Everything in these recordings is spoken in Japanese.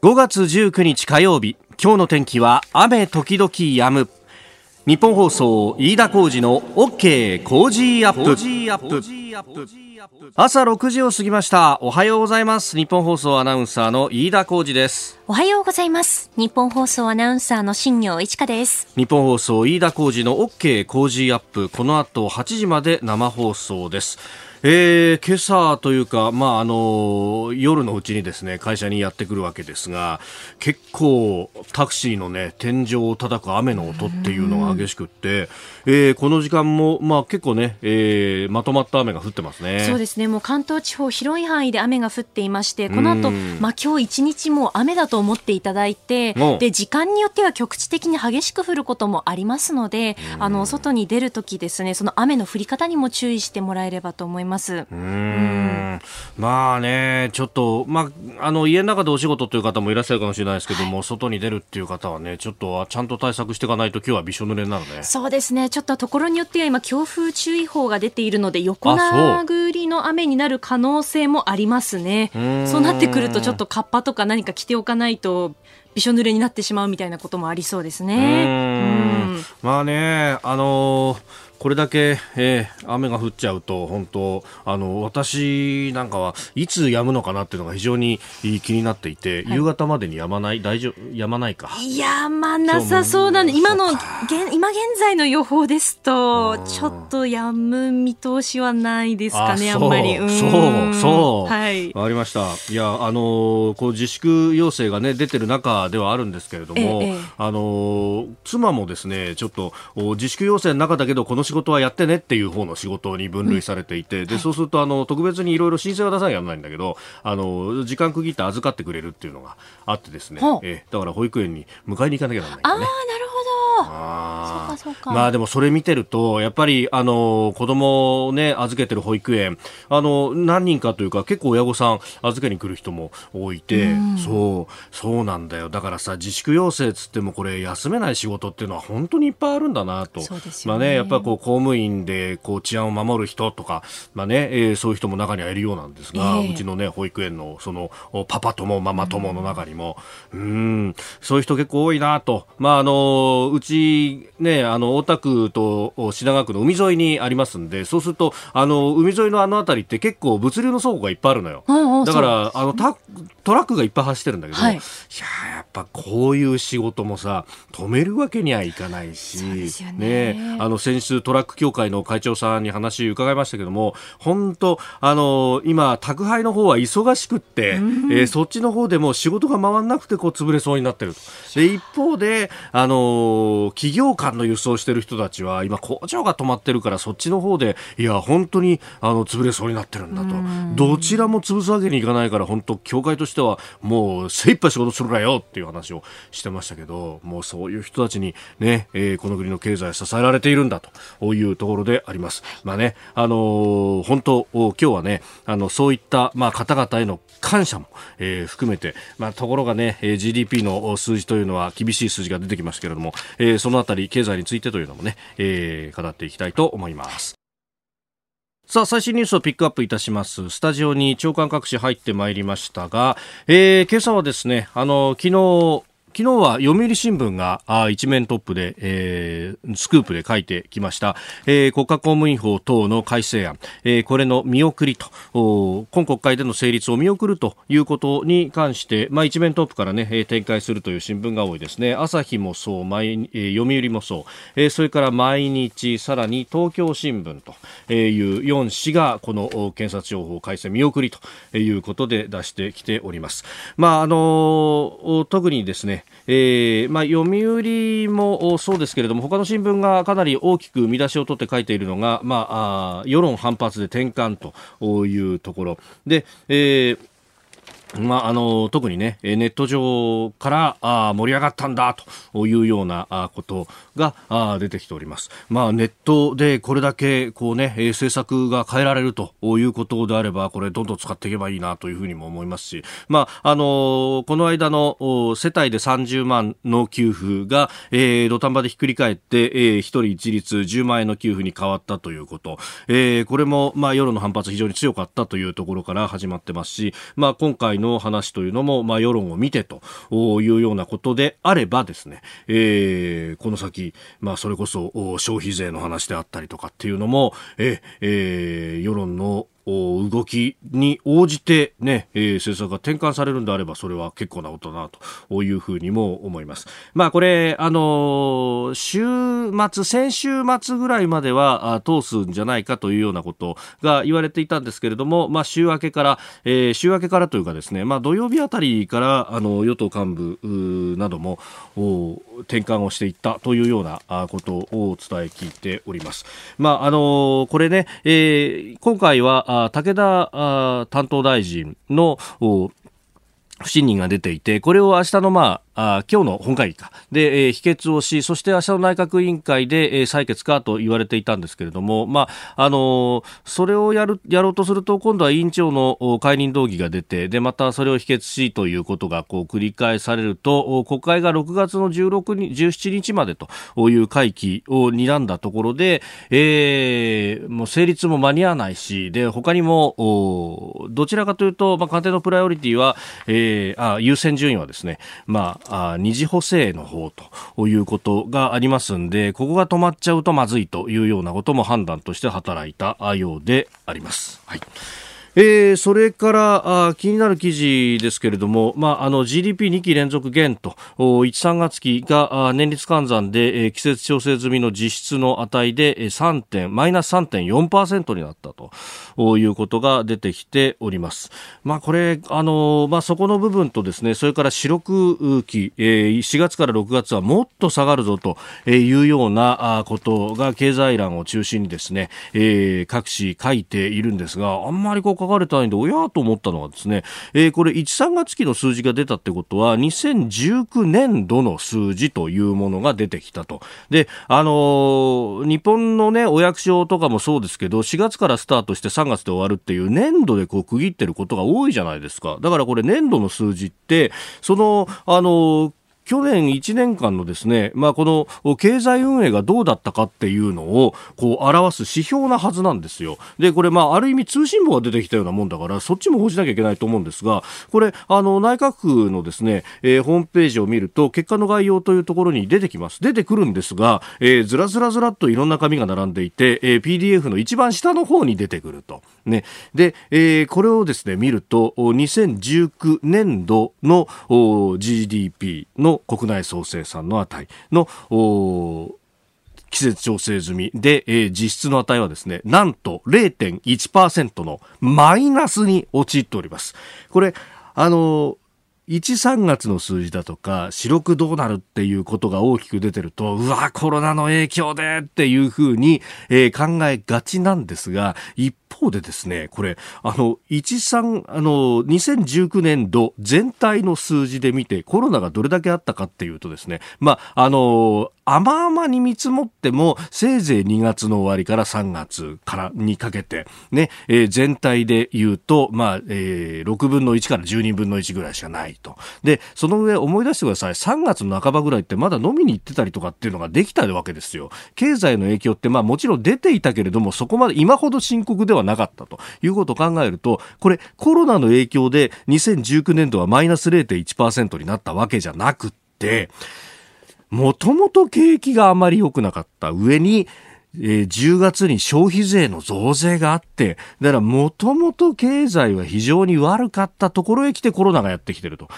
5月19日火曜日今日の天気は雨時々止む。日本放送飯田浩二の OK 工事アップ。朝6時を過ぎました。おはようございます。日本放送アナウンサーの飯田浩二です。おはようございます。日本放送アナウンサーの新業一華です。日本放送飯田浩二の OK 工事アップ。この後8時まで生放送ですえー、今朝というか、まあ、あの夜のうちにですね会社にやってくるわけですが結構タクシーの、ね、天井を叩く雨の音っていうのが激しくって、えー、この時間も、まあ、結構ね、えー、まとまった雨が降ってますね。そうですね。もう関東地方広い範囲で雨が降っていましてこの後、まあ今日一日も雨だと思っていただいてで時間によっては局地的に激しく降ることもありますのであの外に出るときですねその雨の降り方にも注意してもらえればと思います。ます。うんまあね、ちょっと、まあ、あの家の中でお仕事という方もいらっしゃるかもしれないですけども、はい、外に出るっていう方はね、ちょっとちゃんと対策していかないと、今日はびしょ濡れになるね。そうですね、ちょっとところによっては今、強風注意報が出ているので、横殴りの雨になる可能性もありますね。そうなってくると、ちょっとカッパとか何か着ておかないと。びしょ濡れになってしまうみたいなこともありそうですね。まあね、あのーこれだけ、えー、雨が降っちゃうと本当あの私なんかはいつ止むのかなっていうのが非常に気になっていて、はい、夕方までに止まない？大丈夫？止まないか？止まなさそうなんで今の今現在の予報ですとちょっと止む見通しはないですかねあんまり。そう。そう。はい。わかりました。いやあのこう自粛要請がね出てる中ではあるんですけれども、ええ、あの妻もですねちょっと自粛要請の中だけどこの仕事はやってねっていう方の仕事に分類されていて、うん、でそうするとあの特別にいろいろ申請は出さなきゃならないんだけどあの時間区切って預かってくれるっていうのがあってですね、えだから保育園に迎えに行かなきゃならないんだね。あなるほどあそうかそうか。まあでもそれ見てるとやっぱりあの子供をね預けてる保育園。あの何人かというか結構親御さん預けに来る人も多いて、うん、そう。そうなんだよ。だからさ自粛要請つってもこれ休めない仕事っていうのは本当にいっぱいあるんだなと、ね、まあねやっぱこう公務員でこう治安を守る人とか、まあねえー、そういう人も中にはいるようなんですが、えー、うちのね保育園のそのパパ友ママ友の中にも、うん、うん。そういう人結構多いなと、まああのうちねあの大田区と品川区の海沿いにありますんで、そうするとあの海沿いのあの辺りって結構物流の倉庫がいっぱいあるのよ。だからあのトラックがいっぱい走ってるんだけど、はい、いややっぱこういう仕事もさ止めるわけにはいかないし、ね、ね、あの先週トラック協会の会長さんに話伺いましたけども本当あの今宅配の方は忙しくって、うん、えー、そっちの方でも仕事が回らなくてこう潰れそうになってるで一方であの企業間の輸送してる人たちは今工場が止まってるからそっちの方でいや本当にあの潰れそうになってるんだと、うん、どちらも潰すわけにいかないから本当協会としてはもう精一杯仕事するなよっていう話をしてましたけどもうそういう人たちにね、えー、この国の経済支えられているんだというところであります。まあね、あのー、本当、今日はね、あの、そういった、まあ、方々への感謝も、えー、含めて、まあ、ところがね、GDP の数字というのは厳しい数字が出てきますけれども、えー、えそのあたり、経済についてというのもね、えー、語っていきたいと思います。さあ、最新ニュースをピックアップいたします。スタジオに長官各紙入ってまいりましたが、えー、今朝はですね、あの、昨日、昨日は読売新聞があ一面トップで、えー、スクープで書いてきました、えー、国家公務員法等の改正案、えー、これの見送りと。今国会での成立を見送るということに関して、まあ、一面トップから、ね、展開するという新聞が多いですね。朝日もそう、毎えー、読売もそう、えー、それから毎日さらに東京新聞という4紙がこの検察庁法改正見送りということで出してきております。まああの特にですねえーまあ、読売もそうですけれども他の新聞がかなり大きく見出しを取って書いているのが、まあ、あ世論反発で転換というところ。で、えーまあ、あの特にねネット上からあ盛り上がったんだというようなことがあ出てきております、まあ、ネットでこれだけこう、ね、政策が変えられるということであればこれどんどん使っていけばいいなというふうにも思いますし、まあ、あのこの間の世帯で30万の給付が、えー、土壇場でひっくり返って、えー、1人一律10万円の給付に変わったということ、えー、これも、まあ、世論の反発非常に強かったというところから始まってますし、まあ、今回回の話というのも、まあ、世論を見てというようなことであればですね、えー、この先、まあ、それこそ消費税の話であったりとかっていうのも、ええー、世論の動きに応じてね、えー、政策が転換されるんであれば、それは結構なことだなというふうにも思います。まあこれ、あの、週末、先週末ぐらいまでは通すんじゃないかというようなことが言われていたんですけれども、まあ週明けから、えー、週明けからというかですね、まあ土曜日あたりから、あの、与党幹部なども、転換をしていったというようなことをお伝え聞いております。まああの、これね、えー、今回は、武田担当大臣の不信任が出ていて、これを明日のまあ、今日の本会議か。で、えー、否決をしそして明日の内閣委員会で、えー、採決かと言われていたんですけれども、まああのー、それをやるやろうとすると今度は委員長の解任動議が出てでまたそれを否決しということがこう繰り返されると国会が6月の16日17日までという会期を睨んだところで、えー、もう成立も間に合わないしで他にもどちらかというと、まあ、官邸のプライオリティは、えー、あ優先順位はですね、まああ二次補正の方ということがありますんで、ここが止まっちゃうとまずいというようなことも判断として働いたようであります。はい。えー、それからあ気になる記事ですけれども、まあ、あの GDP2 期連続減と1、3月期が年率換算で、えー、季節調整済みの実質の値で3点マイナス3.4%になったということが出てきております。まあ、これ、あのまあ、そこの部分とですねそれから四六期、えー、4月から6月はもっと下がるぞというようなことが経済欄を中心にですね、えー、各紙書いているんですがあんまりこう書かれたんで、おやと思ったのはですね、えー、これ1、3月期の数字が出たってことは、2019年度の数字というものが出てきたと。で、あのー、日本のね、お役所とかもそうですけど、4月からスタートして3月で終わるっていう年度でこう区切ってることが多いじゃないですか。だからこれ年度の数字って、その、あのー去年1年間のですね、まあ、この経済運営がどうだったかっていうのをこう表す指標なはずなんですよ。で、これ、まあ、ある意味通信簿が出てきたようなもんだから、そっちも報じなきゃいけないと思うんですが、これ、あの、内閣府のですね、えー、ホームページを見ると、結果の概要というところに出てきます。出てくるんですが、えー、ずらずらずらっといろんな紙が並んでいて、えー、PDF の一番下の方に出てくると。ね。で、えー、これをですね、見ると、2019年度の GDP の国内総生産の値の季節調整済みで、えー、実質の値はですね、なんと0.1%のマイナスに陥っております。これ、あの1、3月の数字だとか、四六どうなるっていうことが大きく出てると、うわ、コロナの影響でっていうふうに、えー、考えがちなんですが、一方でですね、これ、あの、1、3、あの、2019年度全体の数字で見て、コロナがどれだけあったかっていうとですね、まあ、あの、甘々に見積もっても、せいぜい2月の終わりから3月からにかけて、ね、えー、全体で言うと、まあ、えー、6分の1から12分の1ぐらいしかないと。で、その上思い出してください。3月の半ばぐらいってまだ飲みに行ってたりとかっていうのができたわけですよ。経済の影響って、まあもちろん出ていたけれども、そこまで今ほど深刻でははなかったということを考えると、これコロナの影響で2019年度はマイナス0.1%になったわけじゃなくって、もともと景気があまり良くなかった上に、え、10月に消費税の増税があって、だからもともと経済は非常に悪かったところへ来てコロナがやってきてると。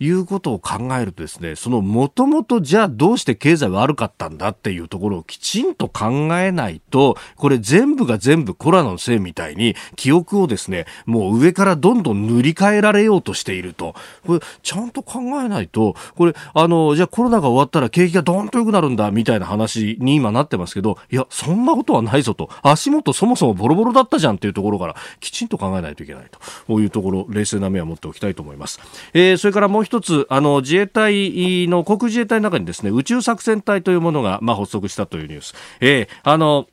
いうことを考えるとですね、そのもともとじゃあどうして経済悪かったんだっていうところをきちんと考えないと、これ全部が全部コロナのせいみたいに記憶をですね、もう上からどんどん塗り替えられようとしていると。これちゃんと考えないと、これあの、じゃあコロナが終わったら景気がどんと良くなるんだみたいな話に今なってますけど、いや、そんなことはないぞと。足元そもそもボロボロだったじゃんっていうところからきちんと考えないといけないと。こういうところ、冷静な目は持っておきたいと思います。えー、それからもう一つ、あの、自衛隊の、航空自衛隊の中にですね、宇宙作戦隊というものが、まあ、発足したというニュース。えー、あの、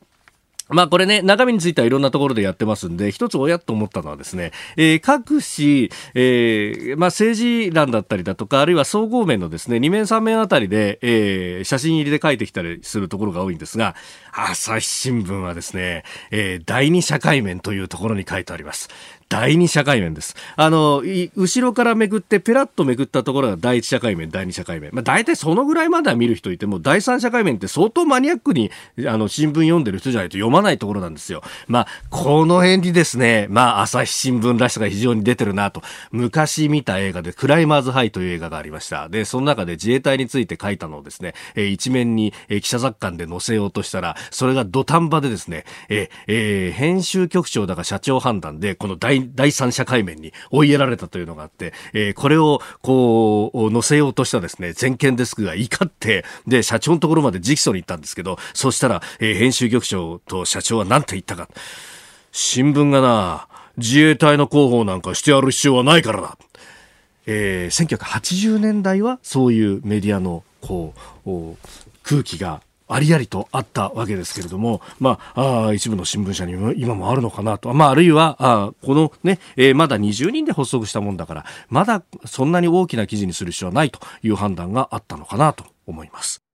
まあこれね、中身についてはいろんなところでやってますんで、一つ親と思ったのはですね、えー、各紙、えー、まあ政治欄だったりだとか、あるいは総合面のですね、2面3面あたりで、えー、写真入りで書いてきたりするところが多いんですが、朝日新聞はですね、えー、第二社会面というところに書いてあります。第二社会面です。あの、後ろからめくって、ペラッとめくったところが第一社会面、第二社会面。まあ、大体そのぐらいまでは見る人いても、第三社会面って相当マニアックに、あの、新聞読んでる人じゃないと読まないところなんですよ。まあ、この辺にですね、まあ、朝日新聞らしさが非常に出てるなと。昔見た映画で、クライマーズハイという映画がありました。で、その中で自衛隊について書いたのをですね、え、一面に、え、記者雑感で載せようとしたら、それが土壇場でですね、え、えー、編集局長だか社長判断で、この第第三社会面に追いやられたというのがあって、えー、これをこう載せようとしたですね全権デスクが怒ってで社長のところまで直訴に行ったんですけどそしたら、えー、編集局長と社長は何て言ったか新聞がな自衛隊の広報なんかしてやる必要はないからだ。えー、1980年代はそういうメディアのこう空気がありありとあったわけですけれども、まあ、あ一部の新聞社にも今もあるのかなと。まあ、あるいは、あこのね、えー、まだ20人で発足したもんだから、まだそんなに大きな記事にする必要はないという判断があったのかなと思います。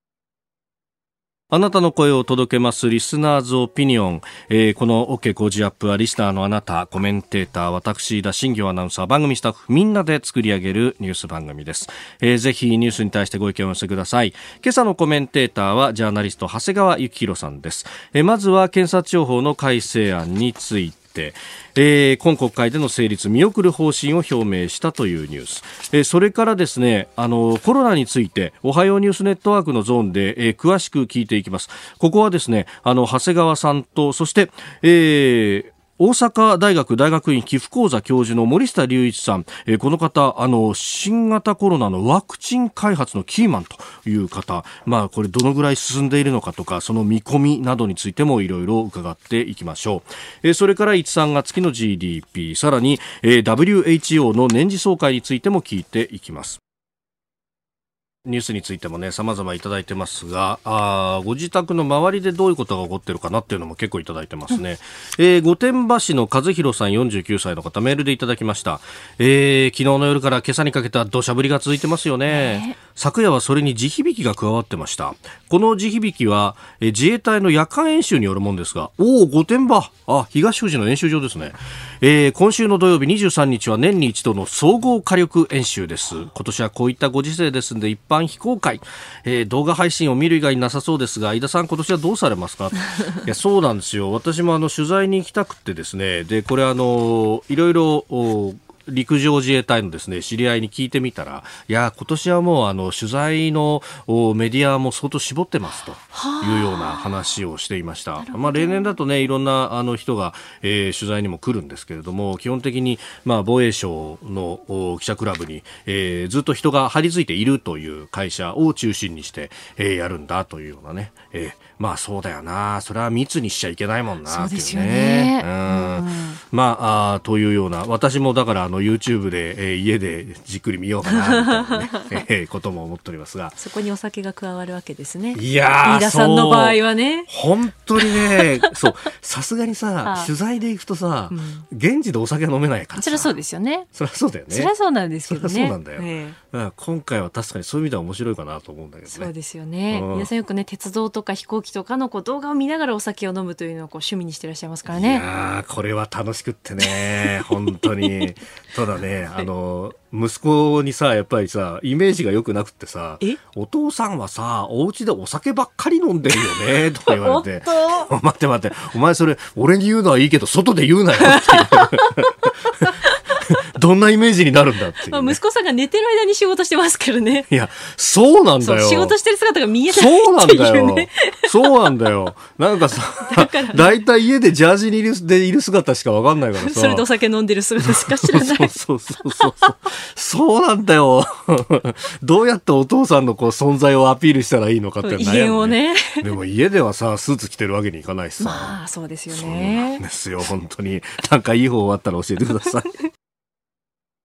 あなたの声を届けますリスナーズオピニオン、えー、この OK 工事アップはリスナーのあなたコメンテーター私田新業アナウンサー番組スタッフみんなで作り上げるニュース番組です、えー、ぜひニュースに対してご意見を寄せください。今朝のコメンテーターはジャーナリスト長谷川幸宏さんです、えー、まずは検察庁法の改正案について。て、えー、今国会での成立見送る方針を表明したというニュース、えー、それからですねあのコロナについておはようニュースネットワークのゾーンで、えー、詳しく聞いていきます。ここはですねあの長谷川さんとそして、えー大阪大学大学院寄付講座教授の森下隆一さん、えー、この方あの新型コロナのワクチン開発のキーマンという方、まあ、これどのぐらい進んでいるのかとかその見込みなどについてもいろいろ伺っていきましょう、えー、それから1、3月期の GDP さらに、えー、WHO の年次総会についても聞いていきます。ニュースについてもね、様々いただいてますが、あご自宅の周りでどういうことが起こってるかなっていうのも結構いただいてますね。うん、えー、御殿場市の和弘さん49歳の方メールでいただきました。えー、昨日の夜から今朝にかけた土砂降りが続いてますよね。昨夜はそれに地響きが加わってました。この地響きは、えー、自衛隊の夜間演習によるもんですが、おお、御殿場。あ、東富士の演習場ですね。えー、今週の土曜日23日は年に一度の総合火力演習です。今年はこういったご時世ですので一般非公開、えー、動画配信を見る以外になさそうですが、井田さん今年はどうされますか？いや、そうなんですよ。私もあの取材に行きたくてですね、で、これあの、いろいろ、陸上自衛隊のですね知り合いに聞いてみたらいや今年はもうあの取材のメディアも相当絞ってますというような話をしていました。まあ例年だとねいろんなあの人が、えー、取材にも来るんですけれども基本的にまあ防衛省の記者クラブに、えー、ずっと人が張り付いているという会社を中心にして、えー、やるんだというようなね、えー、まあそうだよな。それは密にしちゃいけないもんなそうですよね。うん、まああというような私もだからの YouTube で、えー、家でじっくり見ようかな みたいなね、えー、ことも思っておりますが。そこにお酒が加わるわけですね。いや飯田さんの場合はね。本当にね そう。さすがにさ取材で行くとさ、うん、現地でお酒は飲めないから。そりゃそうですよね。そりゃそうだよね。そりゃそうなんですけどね。そうなんだよ、えー、今回は確かにそういう意味では面白いかなと思うんだけどね。そうですよね、うん、皆さんよくね鉄道とか飛行機とかのこう動画を見ながらお酒を飲むというのをこう趣味にしていらっしゃいますからね。いやこれは楽しくってね 本当に。ただね、あの、息子にさ、やっぱりさ、イメージが良くなくってさ、お父さんはさ、お家でお酒ばっかり飲んでるよね、とか言われて、待って待って、お前それ、俺に言うのはいいけど、外で言うなよって。どんなイメージになるんだっていう、ね、まあ、息子さんが寝てる間に仕事してますけどね。いや、そうなんだよ。仕事してる姿が見えないそうなんだよ。そうなんだよ。なんかさ、だいたい家でジャージにいるでいる姿しかわかんないからさ。それでお酒飲んでる姿しか知らない。そうそうそうそうそう。なんだよ。どうやってお父さんのこう存在をアピールしたらいいのかって悩む、ね、ね。でも家ではさ、スーツ着てるわけにいかないしさ。まあ、そうですよね。そうなんですよ、本当に。なんかいい方あったら教えてください。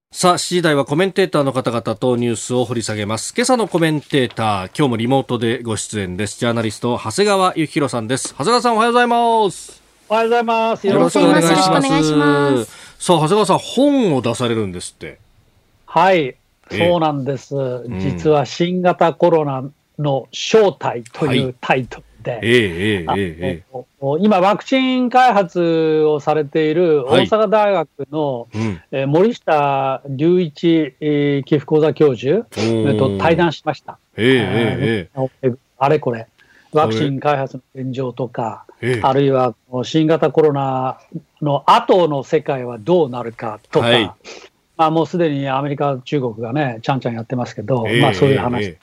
さあ、7時台はコメンテーターの方々とニュースを掘り下げます。今朝のコメンテーター、今日もリモートでご出演です。ジャーナリスト、長谷川幸宏さんです。長谷川さん、おはようございます。おはようございます。よろしくお願いします。ますさあ、長谷川さん、本を出されるんですって。はい、そうなんです。実は新型コロナの正体というタイトルて、今、ワクチン開発をされている大阪大学の、はいえー、森下隆一、えー、寄付講座教授と対談しました。ええええ、あれこれ、ワクチン開発の現状とか、あるいは新型コロナの後の世界はどうなるかとか、はい、まあ、もうすでにアメリカ、中国がね、ちゃんちゃんやってますけど、まあ、そういう話。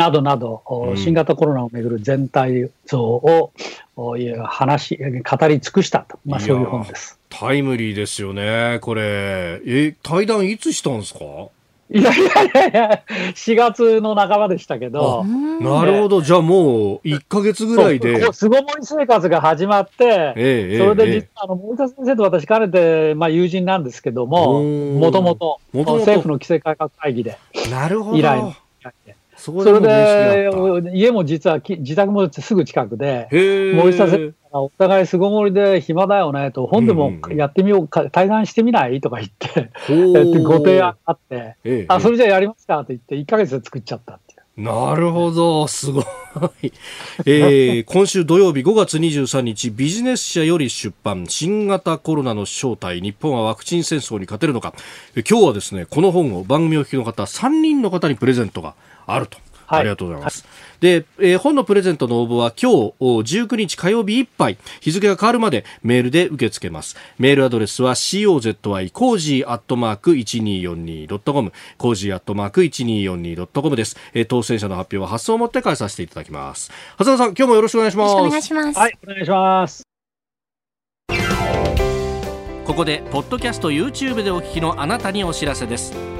などなど、新型コロナをめぐる全体像を、話、語り尽くしたと、まあ、そういう本です。タイムリーですよね、これ。え、対談いつしたんですか？いやいやいやいや、4月の半ばでしたけど。なるほど。じゃあもう1か月ぐらいで。巣ごもり生活が始まって、ええ、それで実は、あの、森田先生と私、かねて、まあ友人なんですけども、もともと、政府の規制改革会議で。なるほど。以来。それで、家も実は自宅もすぐ近くで、森下先生お互い巣ごもりで暇だよねと、本でもやってみようか、対談してみないとか言って、ご提案あって、あ、それじゃやりますかと言って、1か月で作っちゃったっていう。なるほど、すごい。えー、今週土曜日5月23日、ビジネス社より出版、新型コロナの正体、日本はワクチン戦争に勝てるのか。今日はですね、この本を番組お聞きの方、3人の方にプレゼントがあると。はい、ありがとうございます。はい、で、えー、本のプレゼントの応募は今日19日火曜日いっぱい、日付が変わるまでメールで受け付けます。メールアドレスは cozy コージーアットマーク 1242.com コージーアットマーク 1242.com です。えー、当選者の発表は発送をもって代えさせていただきます。長谷川さん、今日もよろしくお願いします。お願いします。はい、お願いします。ここでポッドキャスト YouTube でお聞きのあなたにお知らせです。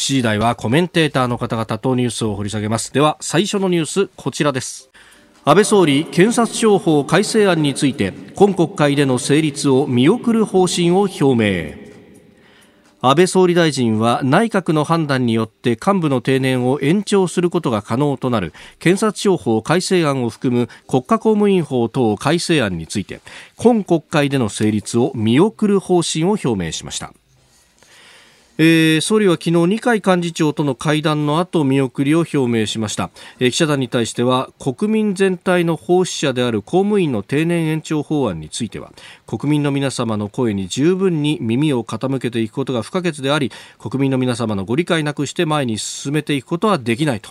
7時台はコメンテーターの方々とニュースを掘り下げます。では最初のニュースこちらです。安倍総理検察庁法改正案について今国会での成立を見送る方針を表明。安倍総理大臣は内閣の判断によって幹部の定年を延長することが可能となる検察庁法改正案を含む国家公務員法等改正案について今国会での成立を見送る方針を表明しました。えー、総理は昨日二階幹事長との会談の後見送りを表明しました、えー、記者団に対しては国民全体の奉仕者である公務員の定年延長法案については国民の皆様の声に十分に耳を傾けていくことが不可欠であり国民の皆様のご理解なくして前に進めていくことはできないと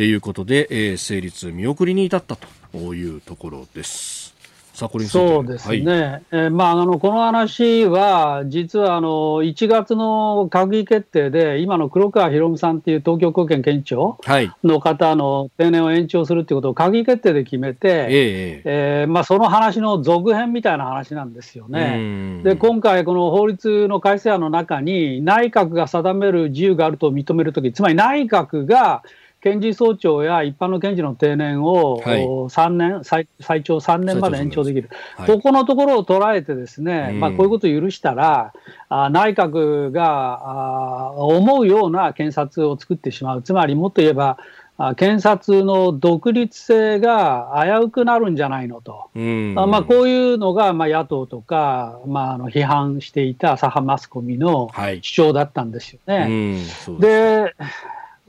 いうことで、えー、成立見送りに至ったというところです。そうですね、はい、えー、まあ、あのこの話は、実はあの1月の閣議決定で、今の黒川博文さんっていう東京高検検事長の方の定年を延長するっていうことを閣議決定で決めて、ええー、まあ、その話の続編みたいな話なんですよね。で、今回、この法律の改正案の中に、内閣が定める自由があると認めるとき、つまり内閣が検事総長や一般の検事の定年を3年、はい、最最長3年まで延長できる、はい、ここのところを捉えて、ですね、まあ、こういうことを許したら、あ内閣があ思うような検察を作ってしまう、つまりもっと言えば、検察の独立性が危うくなるんじゃないのと、あまあ、こういうのが、まあ、野党とか、まあ、あの批判していた左派マスコミの主張だったんですよね。はい、で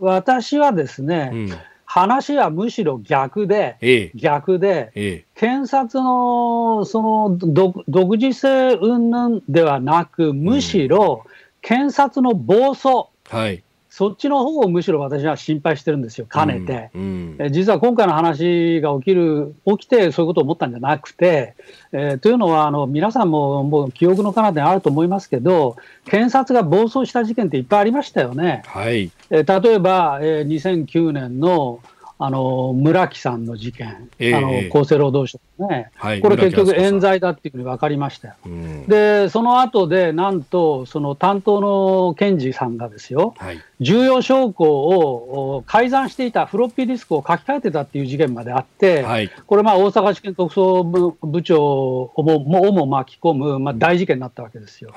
私はですね、うん、話はむしろ逆で、ええ、逆で、え、検察のその独自性云々ではなく、むしろ検察の暴走、はい、そっちの方をむしろ私は心配してるんですよ、かねて。うんうん、実は今回の話が起きる、起きてそういうことを思ったんじゃなくて、えー、というのはあの、皆さんももう記憶の彼方にあると思いますけど、検察が暴走した事件っていっぱいありましたよね。はい、えー、例えば、えー、2009年のあの村木さんの事件、えー、あの厚生労働省ね、はい、これ結局冤罪だっていうふうに分かりましたよ。うん、で、その後で、なんと、その担当の検事さんがですよ、はい、重要証拠を改ざんしていたフロッピーディスクを書き換えてたっていう事件まであって、はい、これ、大阪地検特捜部部長をもも巻き込む、まあ、大事件になったわけですよ。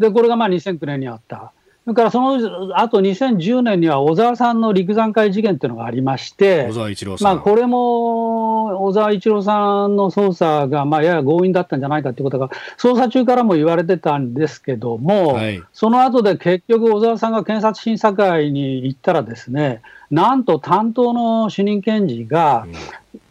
で、これがまあ2009年にあった。それからその後2010年には小沢さんの陸山会事件っていうのがありまして、小沢一郎さん。まあ、これも小沢一郎さんの捜査がまあやや強引だったんじゃないかということが、捜査中からも言われてたんですけども、はい、その後で結局、小沢さんが検察審査会に行ったらですね、なんと担当の主任検事が、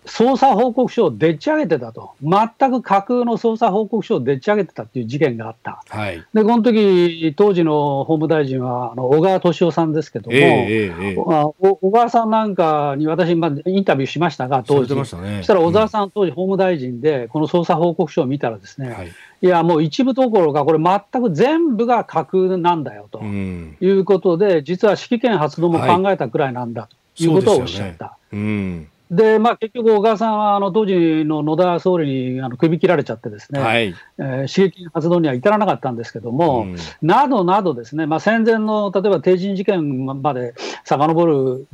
捜査報告書をでっち上げてたと、全く架空の捜査報告書をでっち上げてたっていう事件があった、はい、でこの時当時の法務大臣はあの小川敏夫さんですけども、えーえー、小川さんなんかに私、まあ、インタビューしましたが、当時、ね、そしたら小沢さん、当時法務大臣で、この捜査報告書を見たらですね、はい、いや、もう一部どころか、これ、全く全部が架空なんだよということで、うん、実は指揮権発動も考えたくらいなんだ。ということをおっしゃった。はいうん。で、まあ、結局、小川さんはあの当時の野田総理にあの首切られちゃって、ですね、はい、えー、刺激発動には至らなかったんですけども、うん、などなどですね、まあ、戦前の例えば帝人事件まで遡る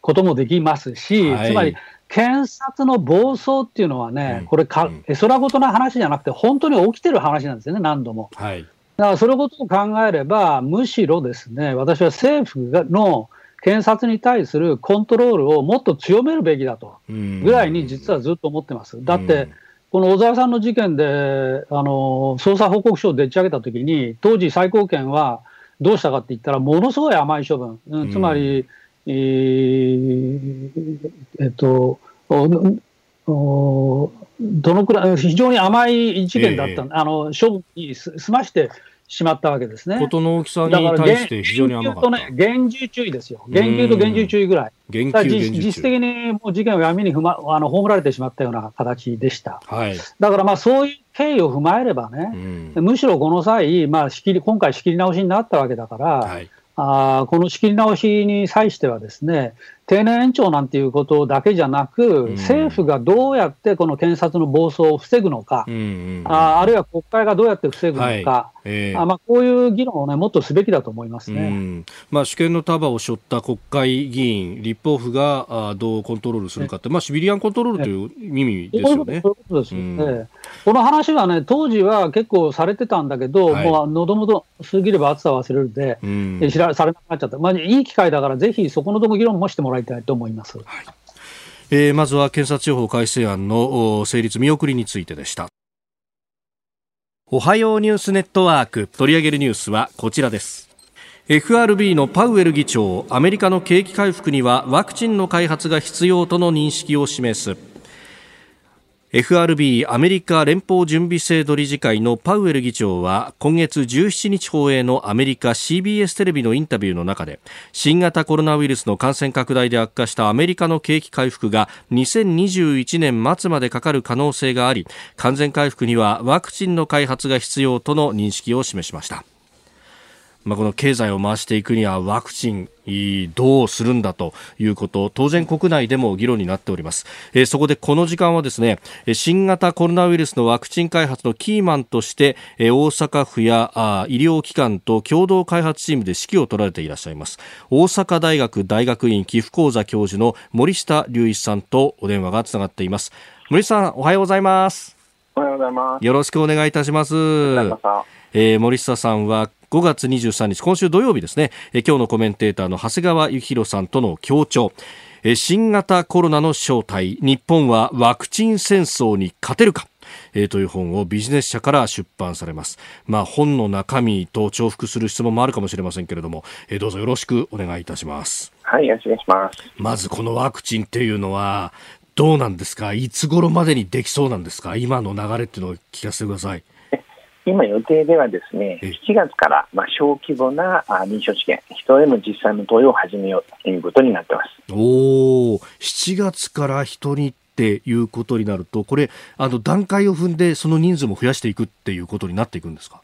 こともできますし、はい、つまり、検察の暴走っていうのはね、これか、絵空事な話じゃなくて、本当に起きてる話なんですよね、何度も。はい、だからそのことを考えれば、むしろですね、私は政府の検察に対するコントロールをもっと強めるべきだとぐらいに実はずっと思ってます。だって、この小沢さんの事件で、あの捜査報告書をでっち上げたときに、当時、最高検はどうしたかって言ったら、ものすごい甘い処分、うん、つまり、えー、えっと、どのくらい、非常に甘い事件だった、えー、あの処分に済ましてしまったわけですね。ことの大きさに対して非常に甘かった。ね、厳重注意ですよ。厳重と厳重注意ぐらい。厳重実質的にもう事件を闇にふ、ま、あの葬られてしまったような形でした。はい、だからまあそういう経緯を踏まえればね、うん、むしろこの際、まあ、仕切り今回仕切り直しになったわけだから、はい、あこの仕切り直しに際してはですね、定年延長なんていうことだけじゃなく、うん、政府がどうやってこの検察の暴走を防ぐのか、うんうんうん、ああるいは国会がどうやって防ぐのか、はい。えー、あまあ、こういう議論を、ね、もっとすべきだと思いますね、うん、まあ、主権の束を背負った国会議員、立法府があどうコントロールするかって、まあ、シビリアンコントロールという意味ですよね。この話はね、当時は結構されてたんだけど、はい、もう喉元過ぎれば暑さ忘れるで、うん、知らされなくなっちゃった、まあ、いい機会だから、ぜひそこのところ議論もしてもらいたいと思います。はい。えー、まずは検察庁法改正案の成立見送りについてでした。おはようニュースネットワーク。取り上げるニュースはこちらです。FRB のパウエル議長アメリカの景気回復にはワクチンの開発が必要との認識を示す FRB アメリカ連邦準備制度理事会のパウエル議長は今月17日放映のアメリカ CBS テレビのインタビューの中で新型コロナウイルスの感染拡大で悪化したアメリカの景気回復が2021年末までかかる可能性があり完全回復にはワクチンの開発が必要との認識を示しました。まあ、この経済を回していくにはワクチンどうするんだということ当然国内でも議論になっております、えー、そこでこの時間はですね新型コロナウイルスのワクチン開発のキーマンとして、えー、大阪府やあ医療機関と共同開発チームで指揮を取られていらっしゃいます。大阪大学大学院寄付講座教授の森下隆一さんとお電話がつながっています。森下さんおはようございます。おはようございます。よろしくお願いいたします。えー、森下さんは5月23日今週土曜日ですね、え今日のコメンテーターの長谷川幸宏さんとの協調え新型コロナの正体日本はワクチン戦争に勝てるかえー、という本をビジネス社から出版されます。まあ、本の中身と重複する質問もあるかもしれませんけれども、えー、どうぞよろしくお願いいたします。はい、よろしくお願いします。まずこのワクチンっていうのは、どうなんですか？いつ頃までにできそうなんですか？今の流れっていうのを聞かせてください。今予定ではですね、7月からまあ小規模な臨床試験、人への実際の投与を始めようということになってます。おお、7月から人にっていうことになると、これ、あの段階を踏んで、その人数も増やしていくっていうことになっていくんですか？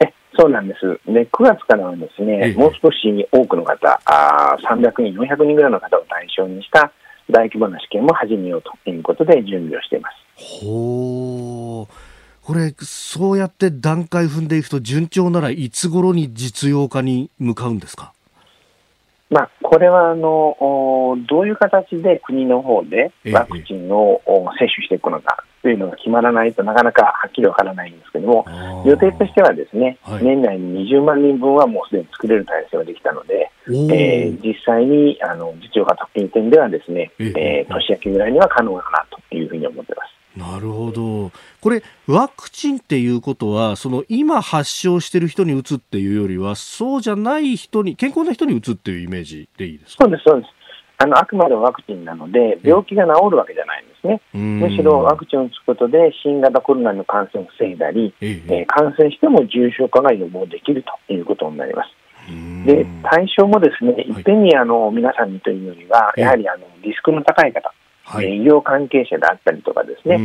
えそうなんです。で、9月からはですね、もう少し多くの方、あ300人、400人ぐらいの方を対象にした大規模な試験も始めようということで準備をしています。ほこれ、そうやって段階踏んでいくと、順調ならいつ頃に実用化に向かうんですか？まあ、これはあのどういう形で国の方でワクチンを接種していくのかというのが決まらないとなかなかはっきりわからないんですけども、予定としてはですね、はい、年内に20万人分はもうすでに作れる体制ができたので、えー、実際にあの実用化特訓点ではですね、えー、年明けぐらいには可能かなというふうに思ってます。なるほど。これ、ワクチンっていうことは、その今発症している人に打つっていうよりは、そうじゃない人に、健康な人に打つっていうイメージでいいですか？そうです、そうです。あのあくまでワクチンなので、病気が治るわけじゃないんですね。むしろワクチンを打つことで、新型コロナの感染を防いだり、ええー、感染しても重症化が予防できるということになります。で対象もですね、いっぺんにあの皆さんにというよりは、やはりあのリスクの高い方、はい、医療関係者であったりとかですね、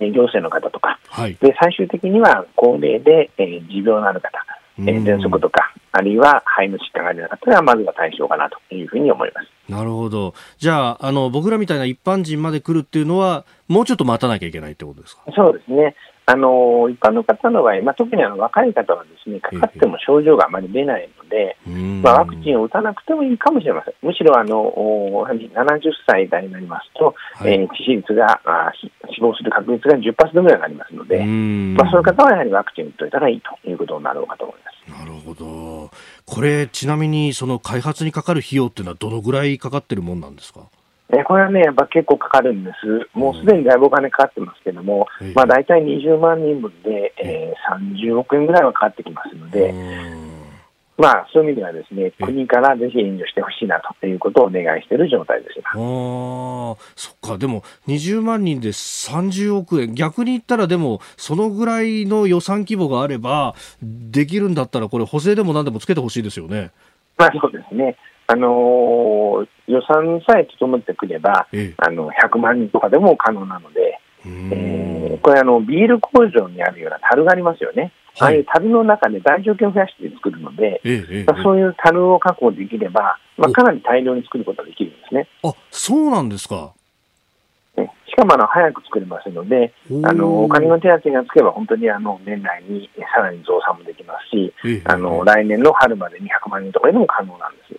行政の方とか、はい、で最終的には高齢で、えー、持病のある方、えー、喘息とか、あるいは肺の疾患がある方がまずは対象かなというふうに思います。なるほど。じゃあ、あの、僕らみたいな一般人まで来るっていうのは、もうちょっと待たなきゃいけないってことですか？そうですね。あの一般の方の場合、まあ、特にあの若い方はですねかかっても症状があまり出ないので、まあ、ワクチンを打たなくてもいいかもしれません、むしろあの70歳代になりますと、はい、えー、致死率があ死亡する確率が10%ぐらいになりますので、まあ、そういう方はやはりワクチンを打っておいたらいいということになろうかと思います。なるほど。これ、ちなみにその開発にかかる費用っていうのは、どのぐらいかかってるもんなんですか？えこれはね、やっぱ結構かかるんです、もうすでにだいぶお金かかってますけども、うん、まあ、大体20万人分で、えー、30億円ぐらいはかかってきますので、まあ、そういう意味ではですね、国からぜひ援助してほしいなということをお願いしている状態です。あそっか、でも20万人で30億円、逆に言ったら、でも、そのぐらいの予算規模があれば、できるんだったら、これ、補正でもなんでもつけてほしいですよね。まあ、そうですね。あのー、予算さえ整ってくれば、ええ、あの100万人とかでも可能なので、えー、これあの、ビール工場にあるような樽がありますよね、はい、ああいう樽の中で大条件を増やして作るので、え、まあ、そういう樽を確保できれば、まあ、かなり大量に作ることができるんですね。あそうなんですか。しかもあの早く作れますので、あのお金の手当がつけば、本当にあの年内にさらに増産もできますし、あの来年の春までに100万人とかでも可能なんです。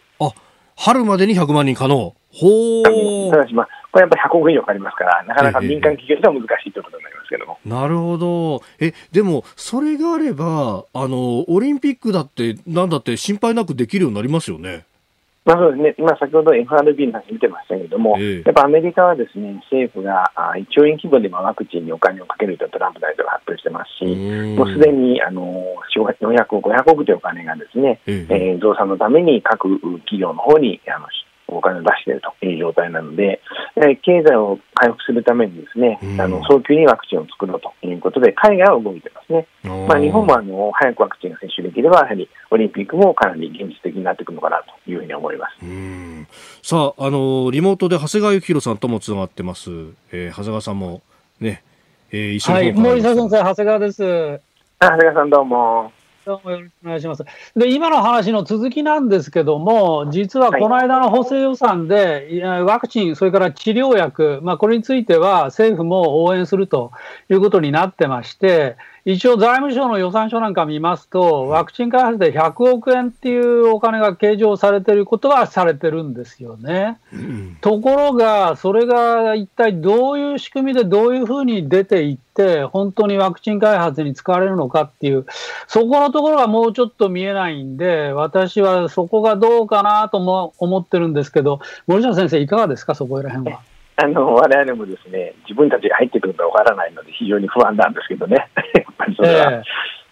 あ春までに100万人可能。ほただし、まあ、これやっぱり100億以上かかりますから、なかなか民間企業では難しいということになりますけども。なるほど。え、でも、それがあれば、あの、オリンピックだって、なんだって心配なくできるようになりますよね。まあそうですね、今、先ほど FRB の話見てましたけれども、えー、やっぱアメリカはですね政府が1兆円規模でワクチンにお金をかけるとトランプ大統領が発表してますし、もうすでにあの400億、500億というお金がですね、えー、えー、増産のために各企業の方にあのお金を出しているという状態なので、経済を回復するためにですね、あの早急にワクチンを作ろうということで、海外は動いてますね。まあ、日本もあの早くワクチンが接種できれば、やはりオリンピックもかなり現実的になっていくのかなというふうに思います。さあ、あのリモートで長谷川幸宏さんともつながってます。えー、長谷川さんもね、えー、一緒に、はい、森田先生、長谷川です。長谷川さんどうも。どうもよろしくお願いします。で、今の話の続きなんですけども、実はこの間の補正予算で、はい、ワクチン、それから治療薬、まあ、これについては政府も応援するということになってまして、一応、財務省の予算書なんか見ますと、ワクチン開発で100億円っていうお金が計上されてることはされてるんですよね。うん、ところが、それが一体どういう仕組みでどういうふうに出ていって、本当にワクチン開発に使われるのかっていう、そこのところがもうちょっと見えないんで、私はそこがどうかなとも思ってるんですけど、森下先生、いかがですか、そこら辺は。あの我々もですね自分たちが入ってくるかわからないので非常に不安なんですけどね、やっぱりそれは。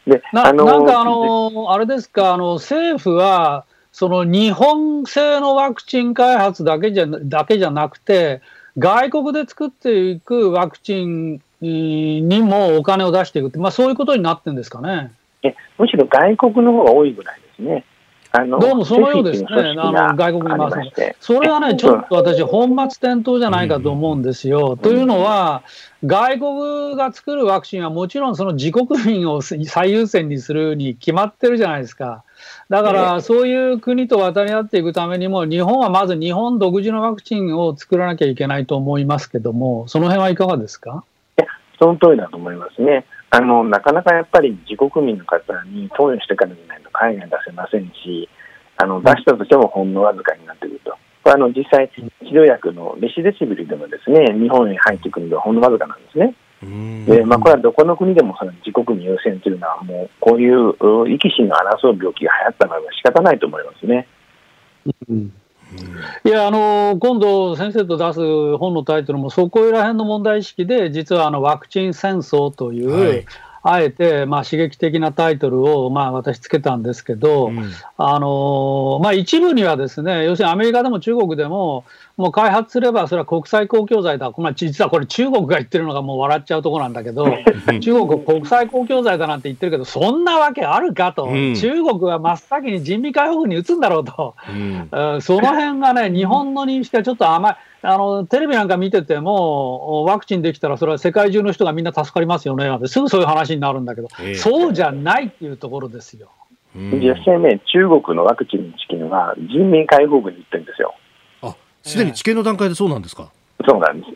えー、でななんかあの、あれですか、あの政府は、その日本製のワクチン開発だけじゃだけじゃなくて、外国で作っていくワクチンにもお金を出していくって、まあ、そういうことになってるんですかねえむしろ外国の方が多いぐらいですね。あのどうもそのようですね、あの外国に回すそれはね、ちょっと私、本末転倒じゃないかと思うんですよ。というのは、外国が作るワクチンはもちろんその自国民を最優先にするに決まってるじゃないですか。だから、そういう国と渡り合っていくためにも、日本はまず日本独自のワクチンを作らなきゃいけないと思いますけども、その辺はいかがですか？いや、その通りだと思いますね。あのなかなかやっぱり自国民の方に投与してからじゃないと海外出せませんし、あの出したとしてもほんのわずかになってくると。これあの実際、治療薬のレシデシビルでもですね日本に入ってくるのはほんのわずかなんですね。でまあ、これはどこの国でもその自国民優先というのは、もうこういう生き死の争う病気が流行ったのは仕方ないと思いますね。うんいや、あの今度、先生と出す本のタイトルも、そこら辺の問題意識で、実はあのワクチン戦争という、はいあえて、まあ、刺激的なタイトルを、まあ、私つけたんですけど、うん、あのまあ、一部にはですね、要するにアメリカでも中国でも、もう開発すればそれは国際公共財だ、まあ、実はこれ中国が言ってるのがもう笑っちゃうところなんだけど、中国国際公共財だなんて言ってるけど、そんなわけあるかと、うん、中国は真っ先に人民解放軍に打つんだろうと、うん、その辺がね、日本の認識はちょっと甘い。あのテレビなんか見てても、ワクチンできたら、それは世界中の人がみんな助かりますよねなんて、すぐそういう話になるんだけど、えー、そうじゃないっていうところですよ。実際ね、中国のワクチンの治験は人民解放軍に行ってるんですよ。あすでに治験の段階でそうなんですか、そうなんです。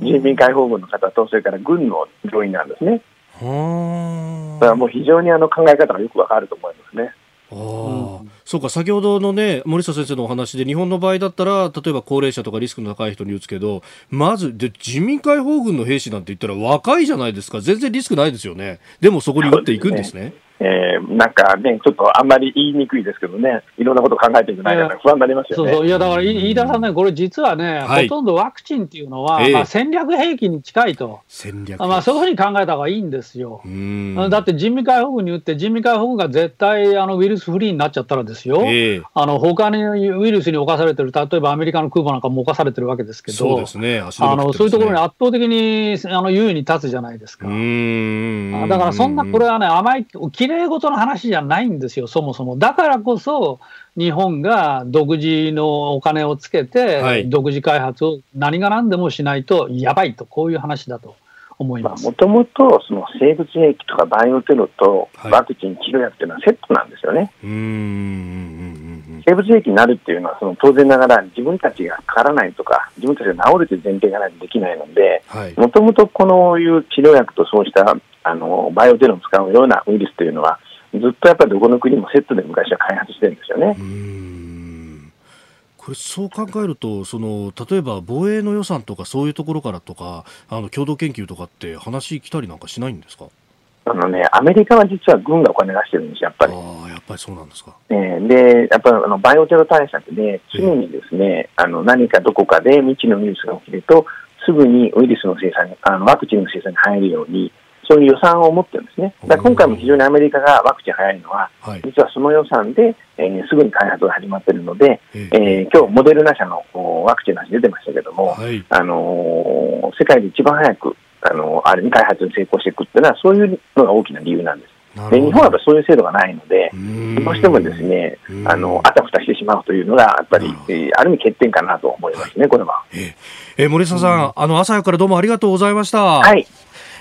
人民解放軍の方と、それから軍の病院なんですね。だからもう非常にあの考え方がよくわかると思いますね。あうん、そうか先ほどのね森下先生のお話で日本の場合だったら例えば高齢者とかリスクの高い人に打つけどまずで人民解放軍の兵士なんて言ったら若いじゃないですか。全然リスクないですよね。でもそこに打っていくんですね。えー、なんかね、ちょっとあんまり言いにくいですけどね、いろんなこと考えていくないから不安になりますよね。そうそう。いやだから飯田さんね、これ実はね、はい、ほとん。どワクチンっていうのは、えー、まあ、戦略兵器に近いと、戦略。まあ、そういうふうに考えた方がいいんですよ。だって人民解放軍に打って、人民解放軍が絶対あのウイルスフリーになっちゃったらですよ、えー、あの他にウイルスに侵されてる、例えばアメリカの空母なんかも侵されてるわけですけど、そうですね、ね、あのそういうところに圧倒的にあの優位に立つじゃないですか。だからそんな、これはね、甘い、きれい事の話じゃないんですよ、そもそも。だからこそ、日本が独自のお金をつけて、独自開発を何が何でもしないとやばいと、こういう話だと。思いますもともとその生物兵器とかバイオテロとワクチン、治療薬っていうのはセットなんですよね。生物兵器になるっていうのはその当然ながら自分たちがかからないとか自分たちが治るという前提がないとできないのでもともとこのいう治療薬とそうしたあのバイオテロを使うようなウイルスというのはずっとやっぱりどこの国もセットで昔は開発してるんですよね。これそう考えるとその例えば防衛の予算とかそういうところからとかあの共同研究とかって話来たりなんかしないんですか？あのね、アメリカは実は軍がお金出してるんですやっぱり。あやっぱりそうなんですか。えー、で、やっぱりあのバイオテロ対策で、常にですね、あの何かどこかで未知のウイルスが起きると、すぐにウイルスの生産に、あのワクチンの生産に入るように、そういう予算を持ってるんですね。だ今回も非常にアメリカがワクチン早いのは、はい、実はその予算で、えー、すぐに開発が始まっているので、えー、今日モデルナ社のワクチンの話出てましたけども、はい、あのー、世界で一番早く、あのー、あれに開発に成功していくっていうのは、そういうのが大きな理由なんです。で日本はやっぱそういう制度がないので、どうしてもですね、あの、あたふたしてしまうというのが、やっぱり、えー、ある意味欠点かなと思いますね、これは。えー、えー、森下さん、うん、あの、朝早からどうもありがとうございました。はい。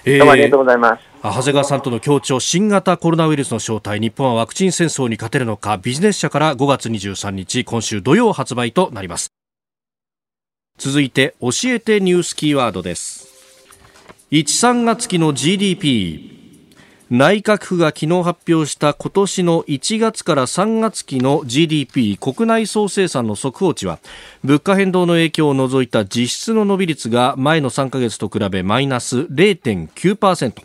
どうもありがとうございます。長谷川さんとの協調新型コロナウイルスの正体日本はワクチン戦争に勝てるのかビジネス社から5月23日今週土曜発売となります。続いて教えてニュースキーワードです。13月期の GDP 内閣府が昨日発表した今年の1月から3月期の GDP 国内総生産の速報値は物価変動の影響を除いた実質の伸び率が前の3ヶ月と比べマイナス0.9%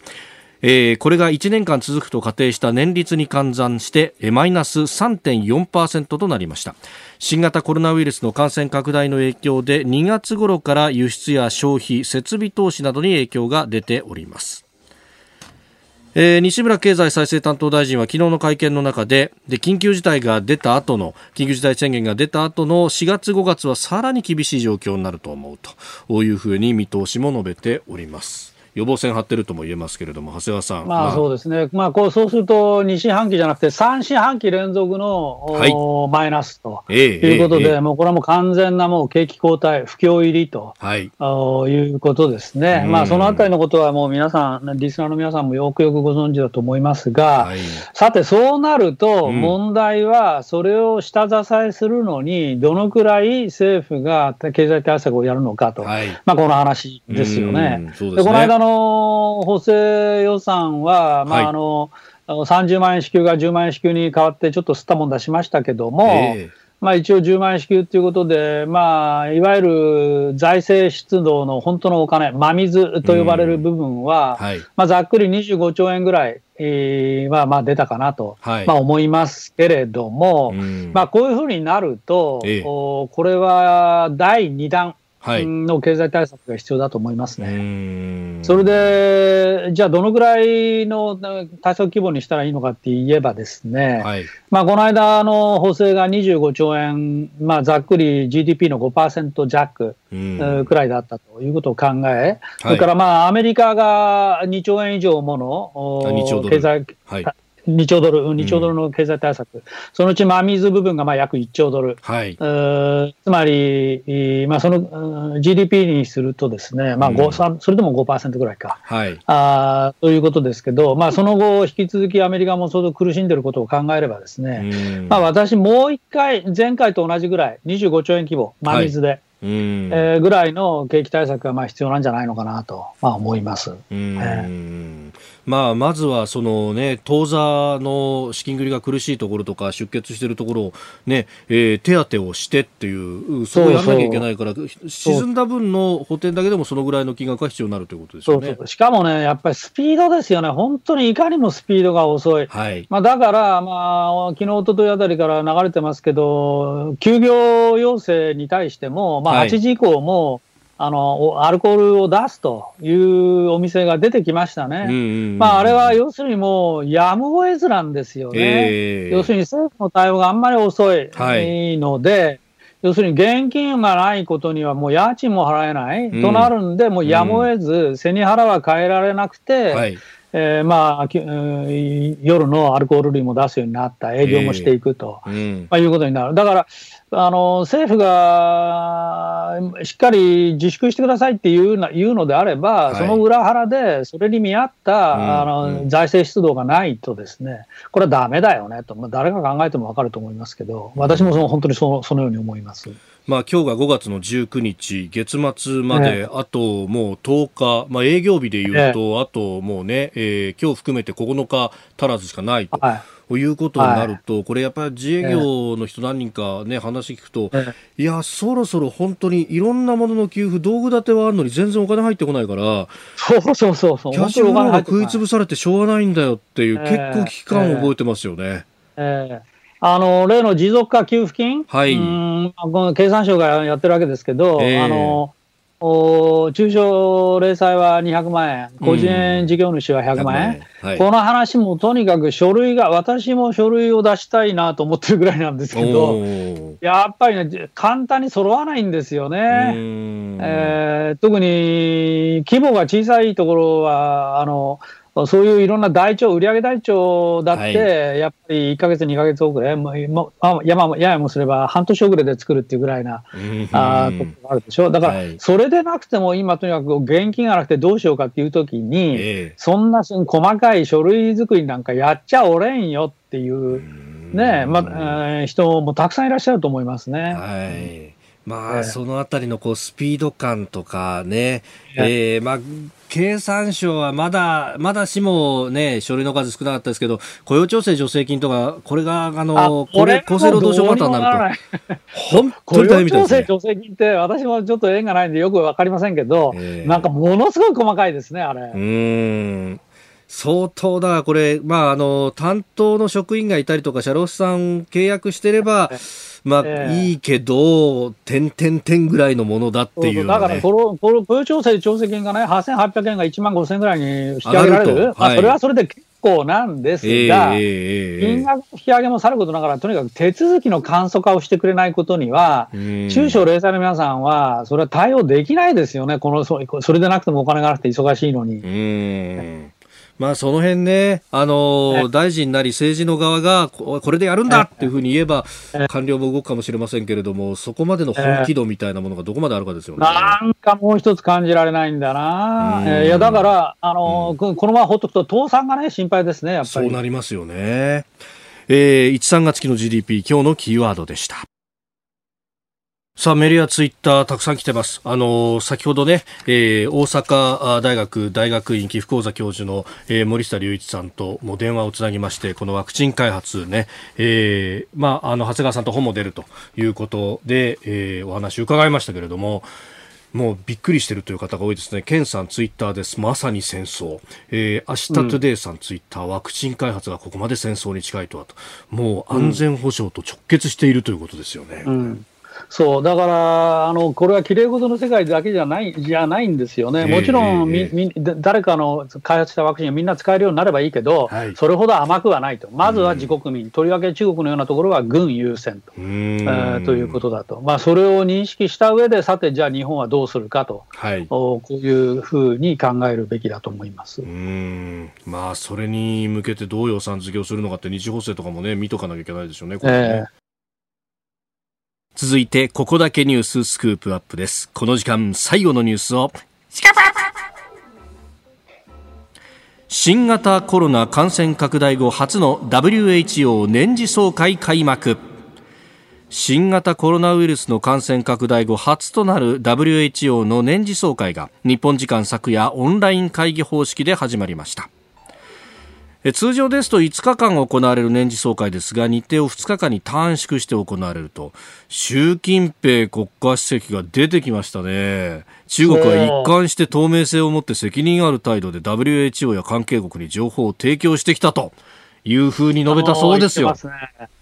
えー、これが1年間続くと仮定した年率に換算してマイナス3.4%となりました。新型コロナウイルスの感染拡大の影響で2月頃から輸出や消費設備投資などに影響が出ております。えー、西村経済再生担当大臣は昨日の会見の中でで緊急事態が出た後の緊急事態宣言が出た後の4月5月はさらに厳しい状況になると思うというふうに見通しも述べております。予防線張ってるとも言えますけれども、長谷川さん。まあ、そうですね、まあ、こうそうすると、2四半期じゃなくて、3四半期連続の、はい、マイナスと。いうことで、えーえー、もうこれはもう完全なもう景気後退、不況入りと、はい、いうことですね、まあ、そのあたりのことはもう皆さん、リスナーの皆さんもよくよくご存知だと思いますが、はい、さて、そうなると、問題は、それを下支えするのに、どのくらい政府が経済対策をやるのかと、はい、まあ、この話ですよね。で、ね、この間の補正予算は、まああの、はい、30万円支給が10万円支給に変わって、ちょっと吸ったもん出しましたけども、えーまあ、一応10万円支給ということで、まあ、いわゆる財政出動の本当のお金、真水と呼ばれる部分は、はい、まあ、ざっくり25兆円ぐらい、えー、はまあ出たかなと、はい、まあ、思いますけれども、まあ、こういうふうになると、ええ、これは第2弾、の経済対策が必要だと思いますね。それで、じゃあ、どのぐらいの対策規模にしたらいいのかって言えばですね、はい、まあ、この間の補正が25兆円、まあ、ざっくり GDP の5%弱くらいだったということを考え、それからまあアメリカが2兆円以上もの経済、はい2兆ドル、2兆ドルの経済対策、うん、そのうち真水部分がまあ約1兆ドル、はい、つまり、まあ、その GDP にするとですね、まあ5、うん、それでも5%ぐらいか、はい、あということですけど、まあ、その後、引き続きアメリカも相当苦しんでいることを考えればですね、うん、まあ、私、もう一回、前回と同じぐらい、25兆円規模、真水で。はい。えー、ぐらいの景気対策がまあ必要なんじゃないのかなと、まあ、思います。えーまあ、まずはその、ね、当座の資金繰りが苦しいところとか出血しているところを、ねえー、手当てをしてっていうそこをやらなきゃいけないから沈んだ分の補填だけでもそのぐらいの金額が必要になるということですよね。そうそう。しかもね、やっぱりスピードですよね、本当にいかにもスピードが遅い、はい。まあ、だから、まあ昨日一昨日あたりから流れてますけど、休業要請に対しても、まあ、8時以降も、はいあの、アルコールを出すというお店が出てきましたね。うんうんうん、まあ、あれは要するにもう、やむを得ずなんですよね。えー、要するに政府の対応があんまり遅いので、はい。要するに現金がないことにはもう家賃も払えない、うん、となるんで、もうやむを得ず、背に腹は変えられなくて、はい、えー、まあ、夜のアルコール類も出すようになった、営業もしていくと、えーうん、まあ、いうことになる。だからあの政府がしっかり自粛してくださいっていうな言うのであれば、はい、その裏腹でそれに見合った、うん、あの財政出動がないとですね、これはだめだよねと、まあ、誰が考えても分かると思いますけど、私もその本当にそそのように思います。まあ、今日が5月の19日、月末まであともう10日、まあ、営業日でいうと、あともうね、えー、今日含めて9日足らずしかないと。はい。ということになると、はい、これやっぱり自営業の人何人かね、話聞くと、いや、そろそろ本当にいろんなものの給付、道具立てはあるのに全然お金入ってこないから、そうそうそうそう、キャッシュフローが食い潰されてしょうがないんだよっていう、結構危機感を覚えてますよね。えーえ。ーあの例の持続化給付金、はい、うんこの経産省がやってるわけですけど、えー、あのお中小零細は200万円、個人事業主は100万円、うんはい、この話もとにかく書類が、私も書類を出したいなと思ってるぐらいなんですけど、やっぱりね、簡単に揃わないんですよね。えー、特に規模が小さいところは、あのそういういろんな台帳、売上台帳だって、やっぱり1か月、2か月遅れ、もやまややもすれば半年遅れで作るっていうぐらいな、あことがあるでしょ。だから、それでなくても、今とにかく現金がなくてどうしようかっていうときに、そんな細かい書類作りなんかやっちゃおれんよっていう、ねまあ、人もたくさんいらっしゃると思いますね。はい。まあ、そのあたりのこうスピード感とかね、えー、まあ、経産省はまだ、まだしもね、書類の数少なかったですけど、雇用調整助成金とか、これが、あの、これ、厚生労働省型になると、本当に大変みたいですね。雇用調整助成金って、私もちょっと縁がないんでよくわかりませんけど、えー、なんかものすごい細かいですね、あれ。うん。相当だ、これ、まあ、あの、担当の職員がいたりとか、社労士さん契約してれば、まあ、えー、いいけど、点点点ぐらいのものだっていう、ね、だから、この、この雇用調整調整金がね、8800円が1万5000円ぐらいに引き上げられる。まあ、それはそれで結構なんですが、金額引き上げもさることながら、とにかく手続きの簡素化をしてくれないことには、中小零細の皆さんは、それは対応できないですよね、このそそれでなくてもお金がなくて忙しいのに。まあその辺ね、あのー、大臣なり政治の側がこれでやるんだっていうふうに言えば、官僚も動くかもしれませんけれども、そこまでの本気度みたいなものがどこまであるかですよね。なんかもう一つ感じられないんだな。えー、いや、だから、あのー、このままほっとくと、倒産がね、心配ですね、やっぱり。そうなりますよね。えー、1、3月期の GDP、今日のキーワードでした。さあ、メールやツイッターたくさん来てます。あの、先ほどね、えー、大阪大学大学院寄付講座教授の、えー、森下隆一さんとも電話をつなぎまして、このワクチン開発ね、えー、まあ、あの、長谷川さんと本も出るということで、えー、お話を伺いましたけれども、もうびっくりしてるという方が多いですね。ケンさんツイッターです。まさに戦争。えー、明日トゥデイさんツイッター、ワクチン開発がここまで戦争に近いとはと。もう安全保障と直結しているということですよね。うんそう、だから、あの、これは綺麗事の世界だけじゃない、じゃないんですよね。もちろん、み、み、誰かの開発したワクチンがみんな使えるようになればいいけど、はい、それほど甘くはないと。まずは自国民、とりわけ中国のようなところは軍優先と、えー、ということだと。まあ、それを認識した上で、さて、じゃあ日本はどうするかと、はい、こういうふうに考えるべきだと思います。うん。まあ、それに向けてどう予算付けをするのかって、二次補正とかもね、見とかなきゃいけないでしょうね、これね。えー続いて、ここだけニューススクープアップです。この時間、最後のニュースを、新型コロナ感染拡大後初の WHO 年次総会開幕。新型コロナウイルスの感染拡大後初となる WHO の年次総会が日本時間昨夜オンライン会議方式で始まりました。通常ですと5日間行われる年次総会ですが日程を2日間に短縮して行われると。習近平国家主席が出てきましたね。中国は一貫して透明性を持って責任ある態度で WHO や関係国に情報を提供してきたというふうに述べたそうですよ。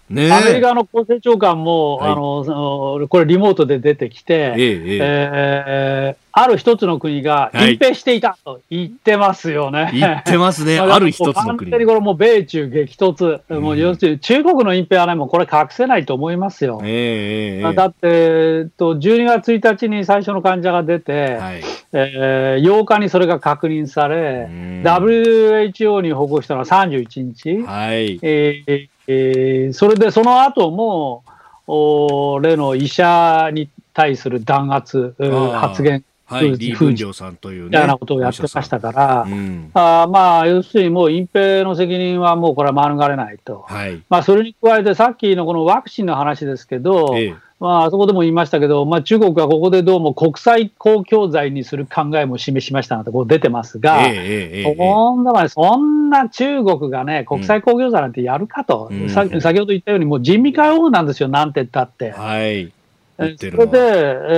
ね、アメリカの厚生長官も、はい、あのこれ、リモートで出てきて、えええー、ある一つの国が隠蔽していたと言ってますよね。言ってますね、ある一つの国。完全にこれもう米中激突、うん、もう要するに中国の隠蔽はね、もうこれ隠せないと思いますよ。えー、だって、えっと、12月1日に最初の患者が出て、はい、えー、8日にそれが確認され、WHO に報告したのは31日。はい。えーえー、それでその後も、お例の医者に対する弾圧、発言はい、さんという、ね、みたいなことをやってましたから、うん、あまあ、要するにもう隠蔽の責任はもうこれは免れないと、はい。まあ、それに加えて、さっきのこのワクチンの話ですけど、ええ、まあ、あそこでも言いましたけど、まあ、中国はここでどうも国際公共財にする考えも示しましたなとこう出てますが、ええそんなそんな中国がね、国際公共財なんてやるかと、うん、先ほど言ったように、もう人民解放なんですよ、なんて言ったって。は。いそれで、え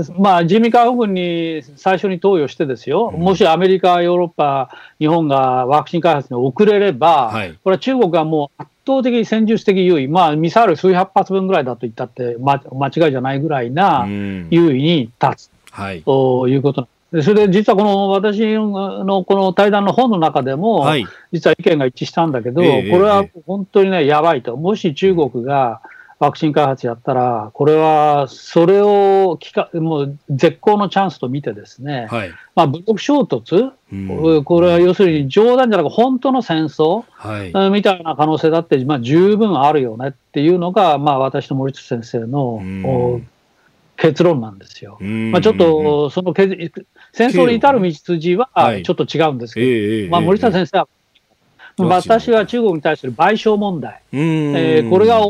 ーまあ、人民解放軍に最初に投与してですよ、うん、もしアメリカ、ヨーロッパ、日本がワクチン開発に遅れれば、はい、これは中国がもう圧倒的戦術的優位、まあ、ミサイル数百発分ぐらいだと言ったって、ま、間違いじゃないぐらいな優位に立つ、はい、ということ。でそれで実はこの私のこの対談の本の中でも、はい、実は意見が一致したんだけど、えー、これは本当にね、やばいと。もし中国が、ワクチン開発やったら、これはそれをきかもう絶好のチャンスと見てですね、はい、まあ、武力衝突、うん、これは要するに冗談じゃなく本当の戦争、はい、みたいな可能性だって、まあ、十分あるよねっていうのが、まあ、私と森内先生の、結論なんですよ。まあ、ちょっとその戦争に至る道筋はちょっと違うんですけど、はい、まあ、森下先生は私は中国に対する賠償問題、えー、これが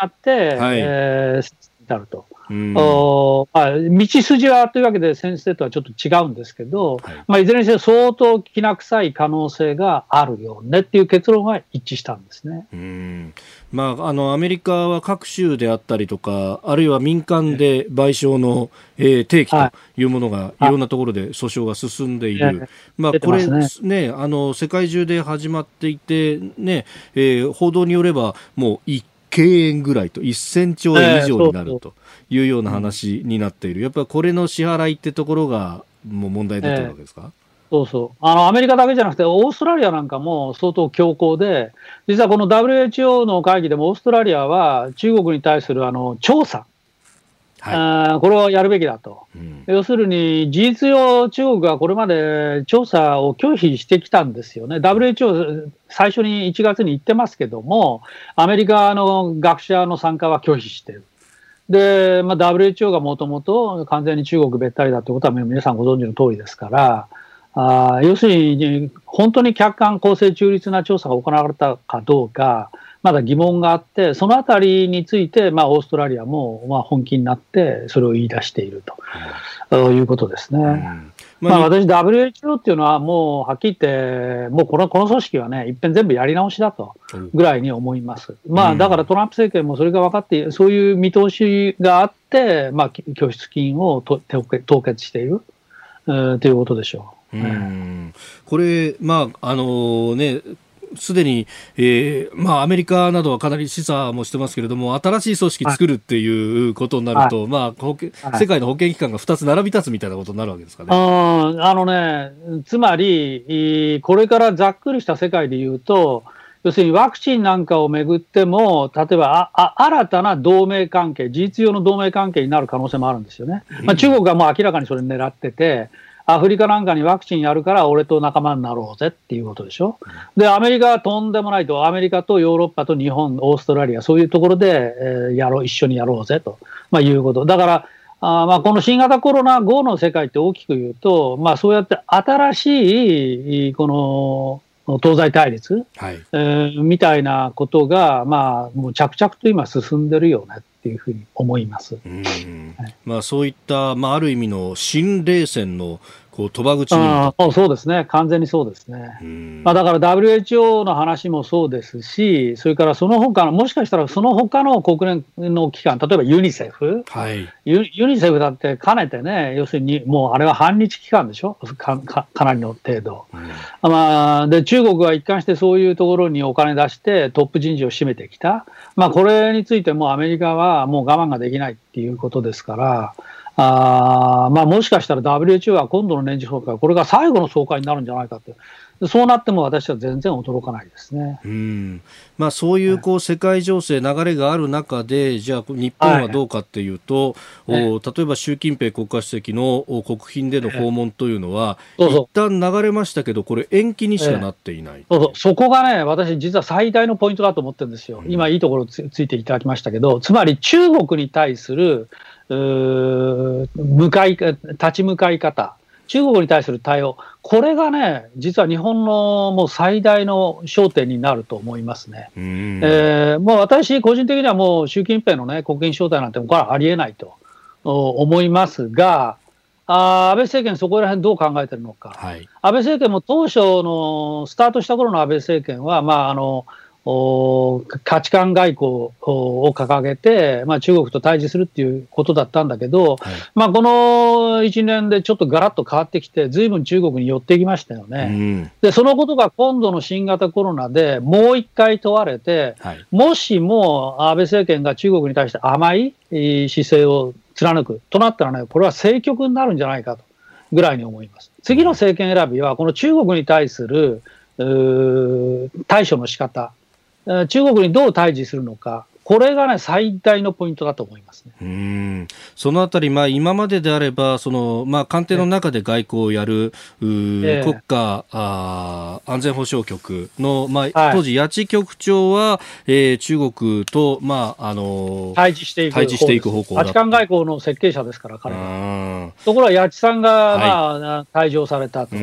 なって、はい、えー、至ると。おまあ、道筋はというわけで先生とはちょっと違うんですけど、はい。まあ、いずれにせよ相当きな臭い可能性があるよねっていう結論が一致したんですね。うん。まあ、あのアメリカは各州であったりとか、あるいは民間で賠償の、えー、提起とい。うものが、い、ろんなところで訴訟が進んでいる、まあ、これね、ねあの世界中で始まっていて、ねえー、報道によれば、もう1敬遠ぐらいと1000兆円以上になるというような話になっている、やっぱりこれの支払いってところがもう問題だったわけですか、えーそうそう。あのアメリカだけじゃなくて、オーストラリアなんかも相当強硬で、実はこの WHO の会議でも、オーストラリアは中国に対するあの調査、はい、これをやるべきだと、うん、要するに事実上、中国はこれまで調査を拒否してきたんですよね、WHO、最初に1月に言ってますけども、アメリカの学者の参加は拒否してる。で、まあ、WHO がもともと完全に中国べったりだということは皆さんご存知の通りですから、あ要するに、本当に客観、公正、中立な調査が行われたかどうか、まだ疑問があって、そのあたりについて、まあ、オーストラリアも、まあ、本気になって、それを言い出していると、うん、いうことですね。うん。まあ、まあ、私、WHO っていうのはもうはっきり言って、もうこのこの組織はね、いっぺん全部やり直しだとぐらいに思います。まあ、だからトランプ政権もそれが分かって、そういう見通しがあって、まあ、拠出金をと凍結している、えー、ということでしょう。うん。これ、まああのね、すでに、えーまあ、アメリカなどはかなり示唆もしてますけれども、新しい組織作るっていうことになると、はい、まあ、はい、世界の保健機関が2つ並び立つみたいなことになるわけですかね。あのね、つまり、これからざっくりした世界で言うと、要するにワクチンなんかをめぐっても、例えばああ新たな同盟関係、事実上の同盟関係になる可能性もあるんですよね。まあ、中国がもう明らかにそれ狙ってて、アフリカなんかにワクチンやるから俺と仲間になろうぜっていうことでしょ？で、アメリカはとんでもないと、アメリカとヨーロッパと日本、オーストラリア、そういうところで、えー、やろう、一緒にやろうぜと、まあ、いうこと。だから、あまあこの新型コロナ後の世界って大きく言うと、まあ、そうやって新しいこの東西対立、はいえー、みたいなことが、まあ、もう着々と今進んでるよねっていうふうに思います。うんはい、まあ、そういった、まあ、ある意味の新冷戦のこう賭場口にそうですね、完全にそうですね。まあ、だから WHO の話もそうですし、それからその他の、もしかしたらその他の国連の機関、例えばユニセフ、はい、ユユニセフだってかねてね、要するにもうあれは反日機関でしょ、かかかなりの程度、うん、まあ。で、中国は一貫してそういうところにお金出して、トップ人事を占めてきた、まあ、これについてもアメリカはもう我慢ができないっていうことですから。あまあ、もしかしたら WHO は今度の年次総会、これが最後の総会になるんじゃないかって、そうなっても私は全然驚かないですね。うん。まあ、そういうこう世界情勢、流れがある中で、じゃあ、日本はどうかっていうと、はい、お例えば習近平国家主席の国賓での訪問というのは、え一旦流れましたけど、これ、延期にしかなっていない、そうそう。そこがね、私、実は最大のポイントだと思ってるんですよ、今、いいところつついていただきましたけど、つまり中国に対する向かい、立ち向かい方、中国に対する対応、これがね、実は日本のもう最大の焦点になると思いますね。えー、もう私、個人的にはもう習近平のね、国賓招待なんて、これはありえないと。思いますが、あ安倍政権、そこら辺どう考えてるのか、はい、安倍政権も当初のスタートした頃の安倍政権は、まあ、あの価値観外交を掲げて、まあ、中国と対峙するっていうことだったんだけど、はい、まあ、この1年でちょっとガラッと変わってきて、ずいぶん中国に寄ってきましたよね、うん、でそのことが今度の新型コロナでもう一回問われて、はい、もしも安倍政権が中国に対して甘い姿勢を貫くとなったらね、これは政局になるんじゃないかとぐらいに思います。次の政権選びは、この中国に対する対処の仕方中国にどう対峙するのか、これがね、最大のポイントだと思います、ね、うん。そのあたり、まあ、今までであれば、そのまあ、官邸の中で外交をやる、え国家あ安全保障局の、まあ、当時、八千局長は、えー、中国と、まああの対峙していく対峙していく方向八冠外交の設計者ですから、彼は。ところが、八千さんが、まあ、退場されたと、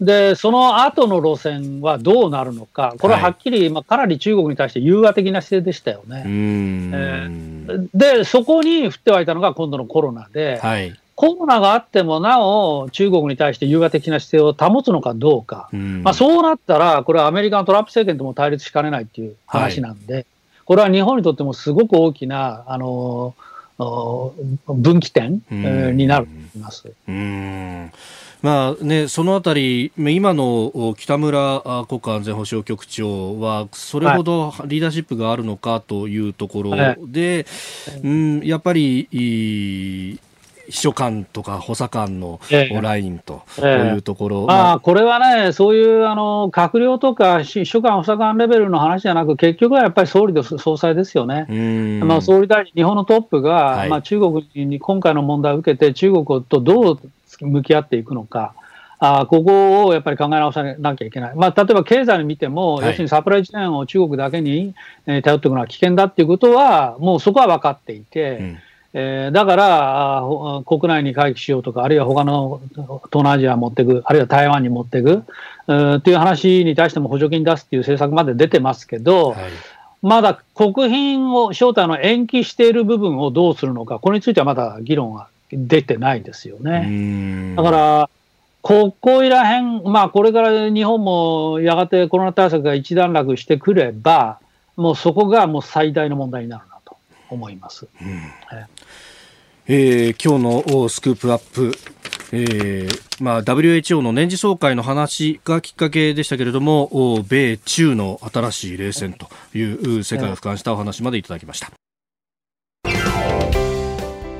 で、その後の路線はどうなるのか、これははっきり、まあ、かなり中国に対して融和的な姿勢でしたよね。えー、で、そこに降って湧いたのが今度のコロナで、はい、コロナがあってもなお中国に対して融和的な姿勢を保つのかどうか、まあ、そうなったら、これはアメリカのトランプ政権とも対立しかねないっていう話なんで、はい、これは日本にとってもすごく大きな、あの分岐点、になると思います。うんまあね、そのあたり、今の北村国家安全保障局長は、それほどリーダーシップがあるのかというところで、はい、うん、やっぱり、秘書官とか補佐官のラインというところ、ええまあ、これはね、そういうあの閣僚とか秘書官、補佐官レベルの話じゃなく、結局はやっぱり総理と総裁ですよね、まあ、総理大臣、日本のトップが、はい、まあ、中国に今回の問題を受けて、中国とどう向き合っていくのか。あここをやっぱり考え直さなきゃいけない、まあ、例えば経済に見ても、はい、要するにサプライチェーンを中国だけに、えー、頼っていくのは危険だっていうことは、もうそこは分かっていて、うん、えー、だから国内に回帰しようとか、あるいは他の東南アジア持っていく、あるいは台湾に持っていくっていう話に対しても補助金出すっていう政策まで出てますけど、はい。まだ国賓を招待の延期している部分をどうするのか、これについてはまだ議論は出てないですよね。だから、ここいらへん、まあ、これから日本もやがてコロナ対策が一段落してくれば、もうそこがもう最大の問題になるなと思います。うん、えー、今日のスクープアップ、えーまあ、WHO の年次総会の話がきっかけでしたけれども、米中の新しい冷戦という世界を俯瞰したお話までいただきました。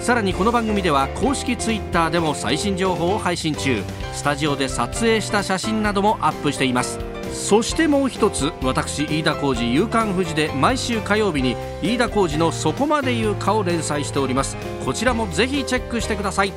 さらにこの番組では公式 Twitter でも最新情報を配信中。スタジオで撮影した写真などもアップしています。そしてもう一つ私飯田浩司夕刊富士で毎週火曜日に飯田浩司の「そこまで言うか」を連載しております。こちらもぜひチェックしてください。